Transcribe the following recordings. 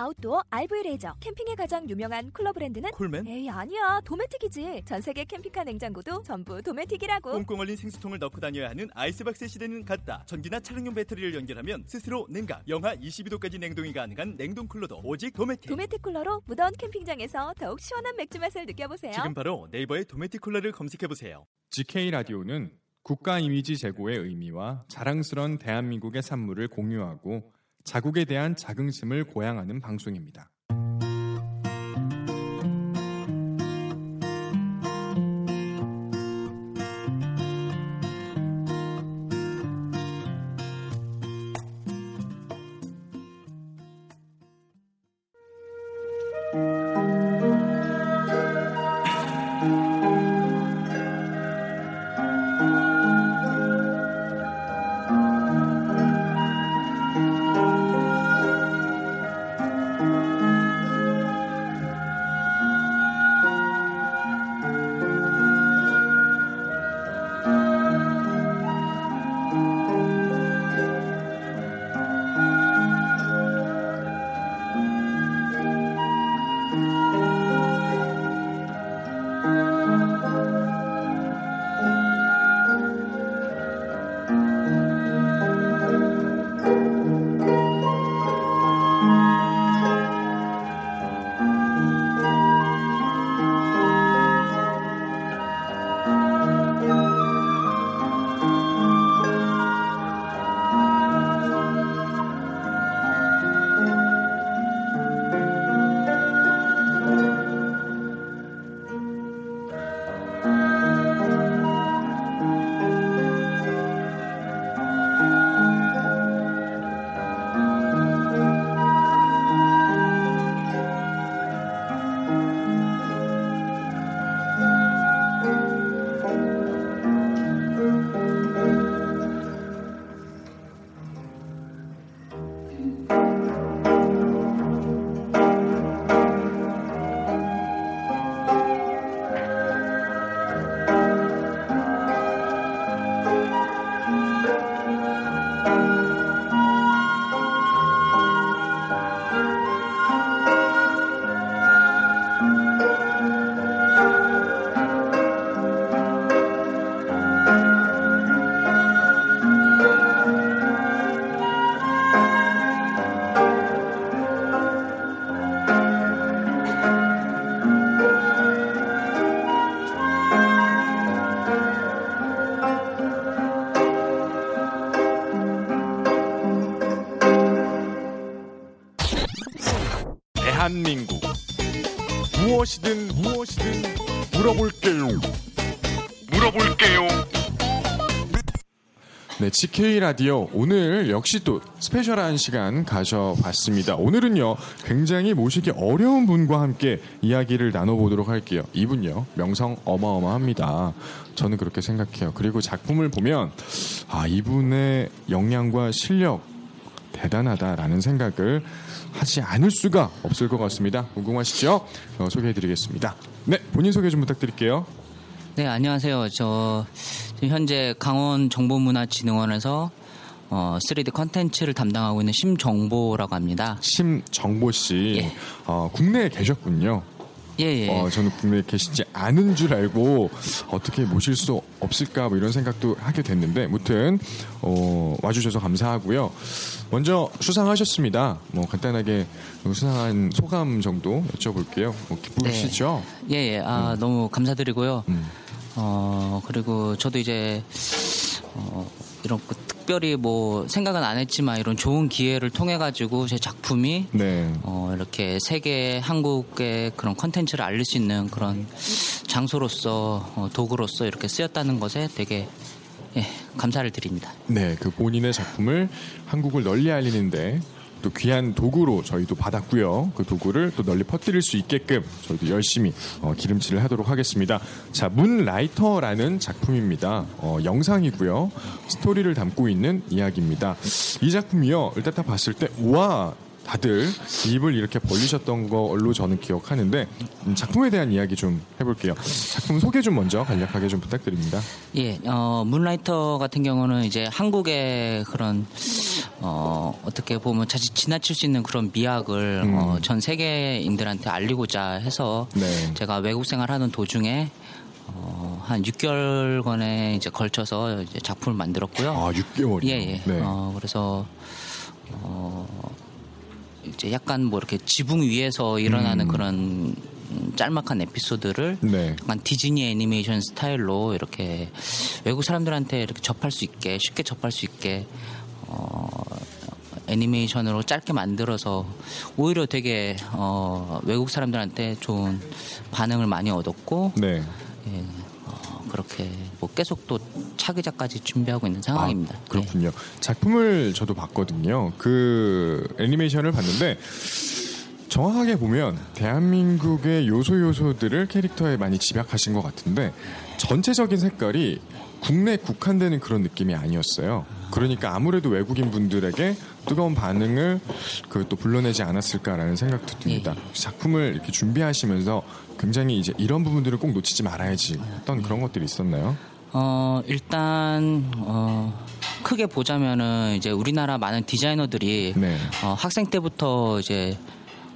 아웃도어 RV 레저 캠핑에 가장 유명한 쿨러 브랜드는 콜맨? 에이 아니야 도메틱이지 전 세계 캠핑카 냉장고도 전부 도메틱이라고 꽁꽁 얼린 생수통을 넣고 다녀야 하는 아이스박스 시대는 갔다. 전기나 차량용 배터리를 연결하면 스스로 냉각, 영하 22도까지 냉동이 가능한 냉동 쿨러도 오직 도메틱. 도메틱 쿨러로 무더운 캠핑장에서 더욱 시원한 맥주 맛을 느껴보세요 지금 바로 네이버에 도메틱 쿨러를 검색해 보세요. GK 라디오는 국가 이미지 제고의 의미와 자랑스런 대한민국의 산물을 공유하고 자국에 대한 자긍심을 고양하는 방송입니다. 무엇이든 무엇이든 물어볼게요. 물어볼게요. 네, GK 라디오 오늘 역시 또 스페셜한 시간 가져봤습니다. 오늘은요 굉장히 모시기 어려운 분과 함께 이야기를 나눠보도록 할게요. 이분요 명성 어마어마합니다. 저는 그렇게 생각해요. 그리고 작품을 보면 아 이분의 역량과 실력 대단하다라는 생각을 하지 않을 수가 없을 것 같습니다. 궁금하시죠? 어, 소개해드리겠습니다. 네, 본인 소개 좀 부탁드릴게요. 네, 안녕하세요. 저 현재 강원 정보문화진흥원에서 어, 3D 컨텐츠를 담당하고 있는 심정보라고 합니다. 심정보 씨, 예. 어, 국내에 계셨군요. 예, 예. 어, 저는 국내에 계시지 않은 줄 알고 어떻게 모실 수 없을까 뭐 이런 생각도 하게 됐는데, 무튼 어, 와주셔서 감사하고요. 먼저 수상하셨습니다. 뭐 간단하게 수상한 소감 정도 여쭤볼게요. 뭐 기쁘시죠? 예, 예. 아, 너무 감사드리고요. 음. 어, 그리고 저도 이제 어, 이런 그 특별히 뭐 생각은 안 했지만 이런 좋은 기회를 통해 가지고 제 작품이 네. 어, 이렇게 세계 한국의 그런 컨텐츠를 알릴 수 있는 그런 장소로서 어, 도구로서 이렇게 쓰였다는 것에 되게 예, 감사를 드립니다. 네, 그 본인의 작품을 한국을 널리 알리는데 또 귀한 도구로 저희도 받았고요. 그 도구를 또 널리 퍼뜨릴 수 있게끔 저희도 열심히 어, 기름칠을 하도록 하겠습니다. 자, 문라이터라는 작품입니다. 어, 영상이고요. 스토리를 담고 있는 이야기입니다. 이 작품이요. 일단 딱 봤을 때 우와 다들 입을 이렇게 벌리셨던 걸로 저는 기억하는데 음, 작품에 대한 이야기 좀 해볼게요. 작품 소개 좀 먼저 간략하게 좀 부탁드립니다. 예, 어, 문라이터 같은 경우는 이제 한국의 그런, 어, 어떻게 보면 자칫 지나칠 수 있는 그런 미학을 음. 어, 전 세계인들한테 알리고자 해서 네. 제가 외국 생활하는 도중에 어, 한 6개월간에 이제 걸쳐서 이제 작품을 만들었고요. 아 6개월이요. 예, 예. 네. 어, 그래서, 어, 이제 약간 뭐 이렇게 지붕 위에서 일어나는 음. 그런 음, 짤막한 에피소드를 네. 약간 디즈니 애니메이션 스타일로 이렇게 외국 사람들한테 이렇게 접할 수 있게 쉽게 접할 수 있게 어, 애니메이션으로 짧게 만들어서 오히려 되게 어, 외국 사람들한테 좋은 반응을 많이 얻었고 네. 예, 어, 그렇게 뭐 계속 또 차기작까지 준비하고 있는 상황입니다. 아, 그렇군요. 작품을 저도 봤거든요. 그 애니메이션을 봤는데 정확하게 보면 대한민국의 요소 요소들을 캐릭터에 많이 집약하신 것 같은데 전체적인 색깔이 국내 국한되는 그런 느낌이 아니었어요. 그러니까 아무래도 외국인 분들에게 뜨거운 반응을 그 또 불러내지 않았을까라는 생각도 듭니다. 작품을 이렇게 준비하시면서 굉장히 이제 이런 부분들을 꼭 놓치지 말아야지 어떤 그런 것들이 있었나요? 어, 일단, 어, 크게 보자면은 이제 우리나라 많은 디자이너들이 네. 어, 학생 때부터 이제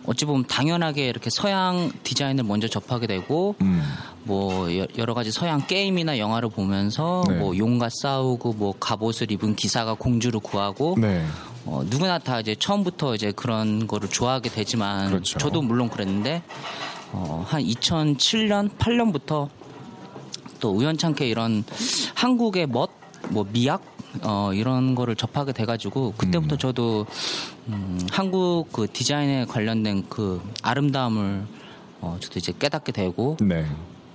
어찌 보면 당연하게 이렇게 서양 디자인을 먼저 접하게 되고 음. 뭐 여- 여러 가지 서양 게임이나 영화를 보면서 네. 뭐 용과 싸우고 뭐 갑옷을 입은 기사가 공주를 구하고 네. 어, 누구나 다 이제 처음부터 이제 그런 거를 좋아하게 되지만 그렇죠. 저도 물론 그랬는데 어, 한 2007년 8년부터 또 우연찮게 이런 한국의 멋, 뭐 미학 어, 이런 거를 접하게 돼가지고 그때부터 저도 음, 한국 그 디자인에 관련된 그 아름다움을 어, 저도 이제 깨닫게 되고 네.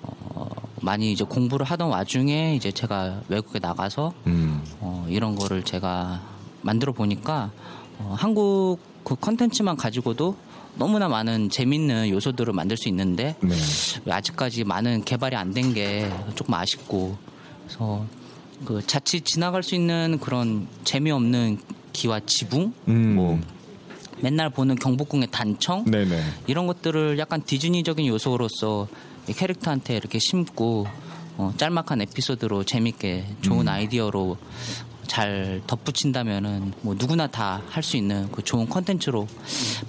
어, 많이 이제 공부를 하던 와중에 이제 제가 외국에 나가서 음. 어, 이런 거를 제가 만들어 보니까 어, 한국 그 컨텐츠만 가지고도 너무나 많은 재밌는 요소들을 만들 수 있는데 네. 왜 아직까지 많은 개발이 안 된 게 조금 아쉽고 그래서 그 자칫 지나갈 수 있는 그런 재미없는 기와 지붕 음. 뭐 맨날 보는 경복궁의 단청 네네. 이런 것들을 약간 디즈니적인 요소로서 이 캐릭터한테 이렇게 심고 어, 짤막한 에피소드로 재밌게 좋은 음. 아이디어로 잘 덧붙인다면은 뭐 누구나 다 할 수 있는 그 좋은 컨텐츠로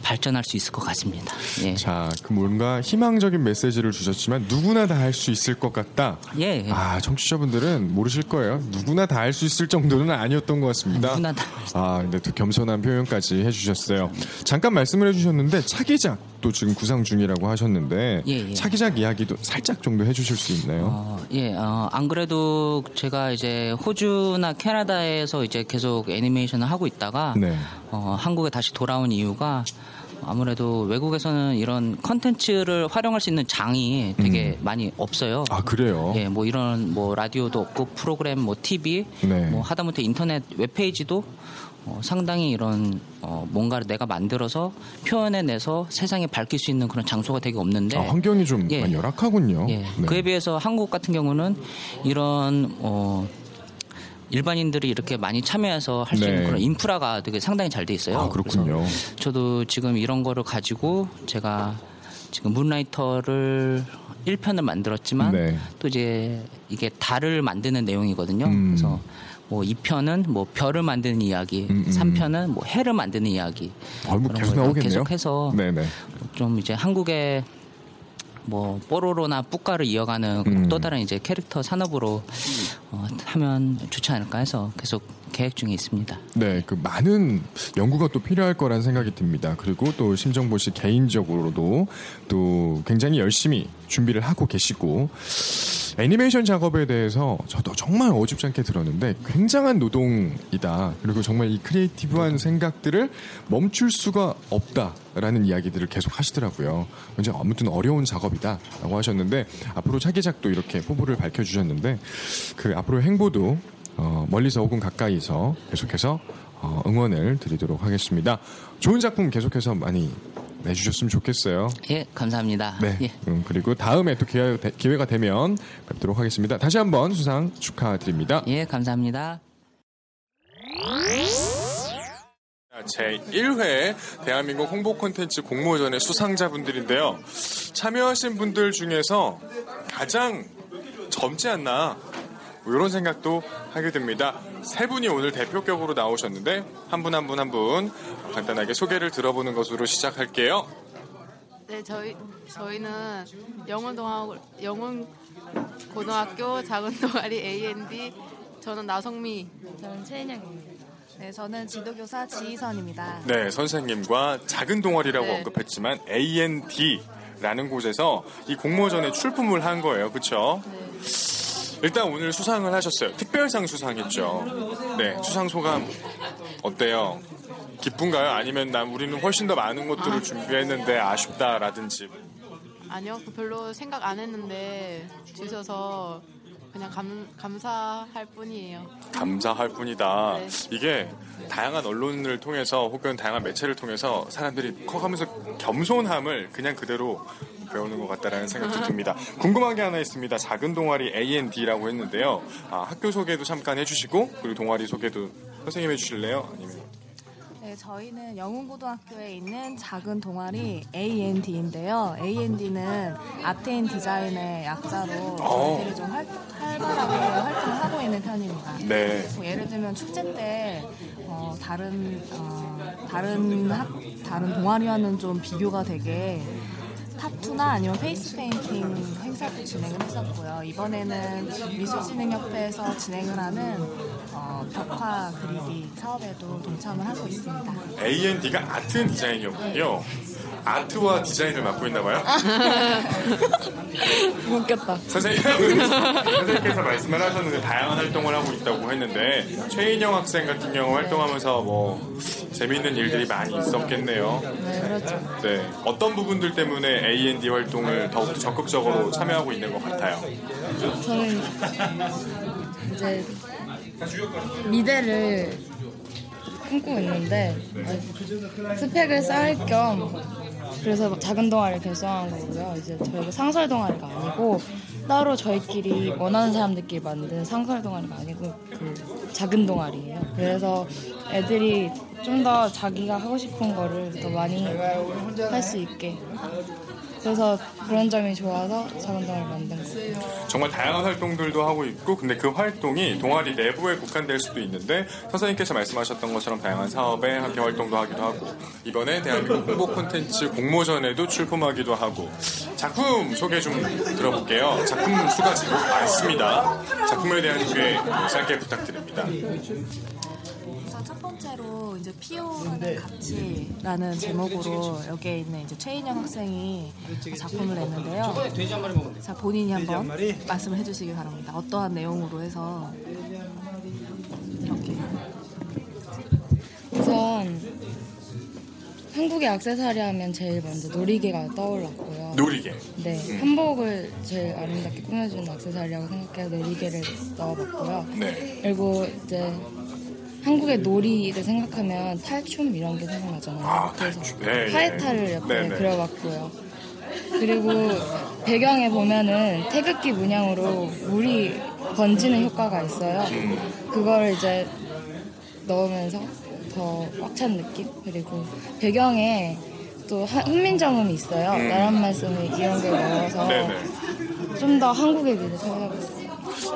발전할 수 있을 것 같습니다. 예. 자, 그 뭔가 희망적인 메시지를 주셨지만 누구나 다 할 수 있을 것 같다. 예. 예. 아, 청취자분들은 모르실 거예요. 누구나 다 할 수 있을 정도는 아니었던 것 같습니다. 누구나 다. 아, 근데 또 겸손한 표현까지 해주셨어요. 잠깐 말씀을 해주셨는데 차기작도 지금 구상 중이라고 하셨는데 예, 예. 차기작 이야기도 살짝 정도 해주실 수 있나요? 어, 예, 어, 안 그래도 제가 이제 호주나 캐나다에 서 이제 계속 애니메이션을 하고 있다가 네. 어, 한국에 다시 돌아온 이유가 아무래도 외국에서는 이런 컨텐츠를 활용할 수 있는 장이 되게 많이 없어요. 아, 그래요? 예, 뭐 이런 뭐 라디오도 없고 프로그램 뭐 TV 네. 뭐 하다못해 인터넷 웹페이지도 어, 상당히 이런 어, 뭔가를 내가 만들어서 표현해내서 세상에 밝힐 수 있는 그런 장소가 되게 없는데 아, 환경이 좀 예. 많이 열악하군요. 예. 네. 그에 비해서 한국 같은 경우는 이런 어 일반인들이 이렇게 많이 참여해서 할수 네. 있는 그런 인프라가 되게 상당히 잘 돼 있어요. 아, 그렇군요. 저도 지금 이런 거를 가지고 제가 지금 문라이터를 1편을 만들었지만 네. 또 이제 이게 달을 만드는 내용이거든요. 음. 그래서 뭐 2편은 뭐 별을 만드는 이야기, 음, 음. 3편은 뭐 해를 만드는 이야기. 아, 뭐 계속 걸 나오겠네요. 계속해서 네네. 좀 이제 한국의 뭐 뽀로로나 뿌까를 이어가는 음. 또 다른 이제 캐릭터 산업으로 어, 하면 좋지 않을까 해서 계속 계획 중에 있습니다. 네, 그 많은 연구가 또 필요할 거란 생각이 듭니다. 그리고 또 심정보 씨 개인적으로도 또 굉장히 열심히 준비를 하고 계시고 애니메이션 작업에 대해서 저도 정말 어줍잖게 들었는데 굉장한 노동이다. 그리고 정말 이 creative한 생각들을 멈출 수가 없다라는 이야기들을 계속 하시더라고요. 굉장히 아무튼 어려운 작업이다라고 하셨는데 앞으로 차기작도 이렇게 포부를 밝혀주셨는데 그 앞으로 행보도 어, 멀리서 혹은 가까이서 계속해서 어, 응원을 드리도록 하겠습니다. 좋은 작품 계속해서 많이 내주셨으면 좋겠어요. 예, 감사합니다. 네. 예. 음, 그리고 다음에 또 기회, 기회가 되면 뵙도록 하겠습니다. 다시 한번 수상 축하드립니다. 예, 감사합니다. 제 1회 대한민국 홍보 콘텐츠 공모전의 수상자분들인데요. 참여하신 분들 중에서 가장 젊지 않나 뭐 이런 생각도 하게 됩니다. 세 분이 오늘 대표격으로 나오셨는데 한 분 한 분 한 분 간단하게 소개를 들어보는 것으로 시작할게요. 네, 저희 저희는 영원 동학 영원 고등학교 작은 동아리 A&D 저는 나성미 저는 최인영입니다. 네, 저는 지도교사 지희선입니다. 네, 선생님과 작은 동아리라고 네. 언급했지만 A&D라는 곳에서 이 공모전에 출품을 한 거예요. 그렇죠? 일단 오늘 수상을 하셨어요. 특별상 수상했죠. 네, 수상 소감 어때요? 기쁜가요? 아니면 난 우리는 훨씬 더 많은 것들을 준비했는데 아쉽다라든지. 아니요, 그 별로 생각 안 했는데 주셔서 그냥 감, 감사할 뿐이에요. 감사할 뿐이다. 네. 이게 다양한 언론을 통해서 혹은 다양한 매체를 통해서 사람들이 커가면서 겸손함을 그냥 그대로 배우는 것 같다라는 생각도 듭니다. 궁금한 게 하나 있습니다. 작은 동아리 A&D라고 했는데요. 아, 학교 소개도 잠깐 해주시고 그리고 동아리 소개도 선생님 해주실래요? 아니면 네, 저희는 영훈고등학교에 있는 작은 동아리 A&D인데요. A&D는 아트앤 디자인의 약자로 어. 저희들이 좀 활, 활발하게 활동을 하고 있는 편입니다. 네. 뭐 예를 들면 축제 때 어, 다른 어, 다른 학, 다른 동아리와는 좀 비교가 되게 타투나 아니면 face painting 행사도 진행을 했었고요. 이번에는 미술진흥협회에서 진행을 하는 어, 벽화 그리기 사업에도 동참을 하고 있습니다. A&D가 art design이었군요. 아트와 디자인을 맡고 있나 봐요. 웃겼다. 선생님, 선생님께서 말씀을 하셨는데 다양한 활동을 하고 있다고 했는데 최인영 학생 같은 경우 활동하면서 뭐 재미있는 일들이 많이 있었겠네요. 네, 그렇죠. 네, 어떤 부분들 때문에 A&D 활동을 더욱 적극적으로 참여하고 있는 것 같아요. 저는 이제 미대를 꿈꾸고 있는데 스펙을 쌓을 겸 그래서 작은 동아리를 결성한 거고요. 이제 저희가 상설 동아리가 아니고 따로 저희끼리 원하는 사람들끼리 만든 상설 동아리가 아니고 그 작은 동아리예요. 그래서 애들이 좀 더 자기가 하고 싶은 거를 더 많이 할 수 있게 그래서 그런 점이 좋아서 작은 동아리 만든 거예요. 정말 다양한 활동들도 하고 있고 근데 그 활동이 동아리 내부에 국한될 수도 있는데 선생님께서 말씀하셨던 것처럼 다양한 사업에 함께 활동도 하기도 하고 이번에 대한민국 홍보 콘텐츠 공모전에도 출품하기도 하고 작품 소개 좀 들어볼게요. 작품 수가 제법 많습니다. 작품에 대한 소개 짧게 부탁드립니다. 번째로 이제 피오라는 가치라는 제목으로 여기에 있는 이제 최인영 학생이 작품을 냈는데요. 자 본인이 한번 말씀을 해주시기 바랍니다. 어떠한 내용으로 해서 이렇게 우선 한국의 액세서리 하면 제일 먼저 놀이개가 떠올랐고요. 놀이개. 네, 한복을 제일 아름답게 꾸며주는 액세서리라고 생각해서 놀이개를 넣어봤고요. 네. 그리고 이제 한국의 놀이를 생각하면 탈춤 이런 게 생각나잖아요. 아, 그래서 탈춤. 네, 네. 하이탈을 옆에 네, 네. 그려봤고요. 그리고 배경에 보면은 태극기 문양으로 물이 번지는 효과가 있어요. 음. 그걸 이제 넣으면서 더 꽉 찬 느낌? 그리고 배경에 또 하- 훈민정음이 있어요. 음. 나란 말씀을 이런 걸 넣어서 네네. 좀더 한국의 미를 살려봤어요.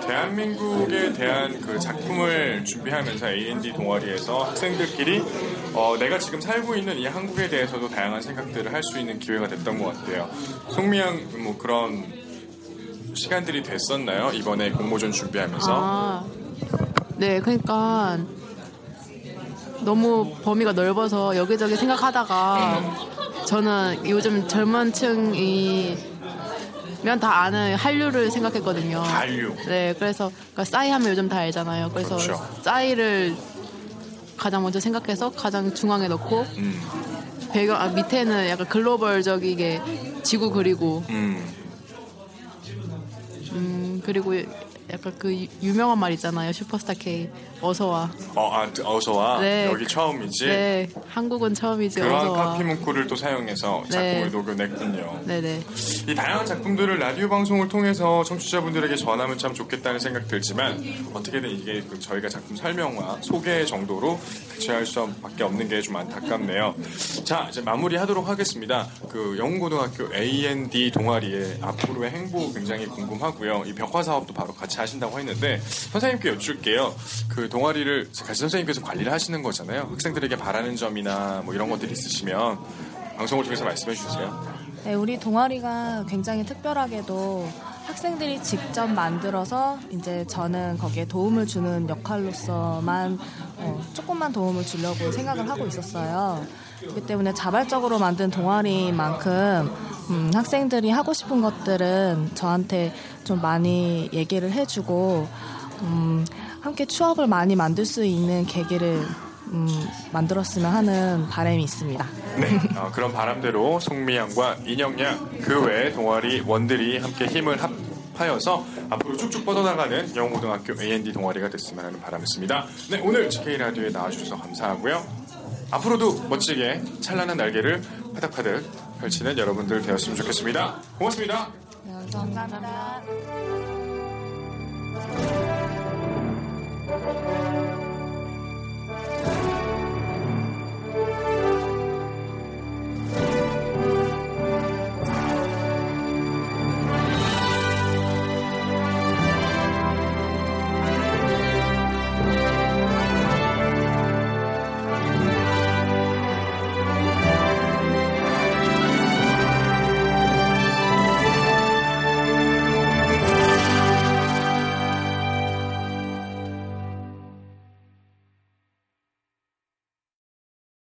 대한민국에 대한 그 작품을 준비하면서 A&D 동아리에서 학생들끼리 어, 내가 지금 살고 있는 이 한국에 대해서도 다양한 생각들을 할 수 있는 기회가 됐던 것 같아요. 송미양 뭐 그런 시간들이 됐었나요? 이번에 공모전 준비하면서 아, 네, 그러니까 너무 범위가 넓어서 여기저기 생각하다가 저는 요즘 젊은 층이 면 다 아는 한류를 생각했거든요. 한류. 네, 그래서 그러니까 싸이 하면 요즘 다 알잖아요. 그래서 그렇죠. 싸이를 가장 먼저 생각해서 가장 중앙에 넣고 음, 배경 아, 밑에는 약간 글로벌적이게 지구 그리고 음, 음, 그리고 약간 그 유- 유명한 말 있잖아요. 슈퍼스타 K 어서 와. 어, 아, 어서 와. 네. 여기 처음이지. 네, 한국은 처음이지 와. 카피 문구를 또 사용해서 작품을 네. 녹여냈군요. 네네. 이 다양한 작품들을 라디오 방송을 통해서 청취자분들에게 전하면 참 좋겠다는 생각 들지만 어떻게든 이게 그 저희가 작품 설명과 소개 정도로 그치할 수밖에 없는 게 좀 안타깝네요. 자 이제 마무리하도록 하겠습니다. 그 영웅고등학교 A&D 동아리의 앞으로의 행보 굉장히 궁금하고요. 이 벽화 사업도 바로 같이 하신다고 했는데 선생님께 여쭐게요. 그 동아리를 같이 선생님께서 관리를 하시는 거잖아요. 학생들에게 바라는 점이나 뭐 이런 것들이 있으시면 방송을 통해서 말씀해 주세요. 네, 우리 동아리가 굉장히 특별하게도 학생들이 직접 만들어서 이제 저는 거기에 도움을 주는 역할로서만 어, 조금만 도움을 주려고 생각을 하고 있었어요. 그렇기 때문에 자발적으로 만든 동아리만큼 음, 학생들이 하고 싶은 것들은 저한테 좀 많이 얘기를 해주고 음, 함께 추억을 많이 만들 수 있는 계기를 음, 만들었으면 하는 바람이 있습니다. 네, 어, 그런 바람대로 송미양과 인형양 그 외 동아리 원들이 함께 힘을 합 하여서 앞으로 쭉쭉 뻗어나가는 영웅고등학교 A&D 동아리가 됐으면 하는 바람을 씁니다. 네, 오늘 GK 라디오에 나와주셔서 감사하고요. 앞으로도 멋지게 찬란한 날개를 파닥파닥 펼치는 여러분들 되었으면 좋겠습니다. 고맙습니다. 감사합니다.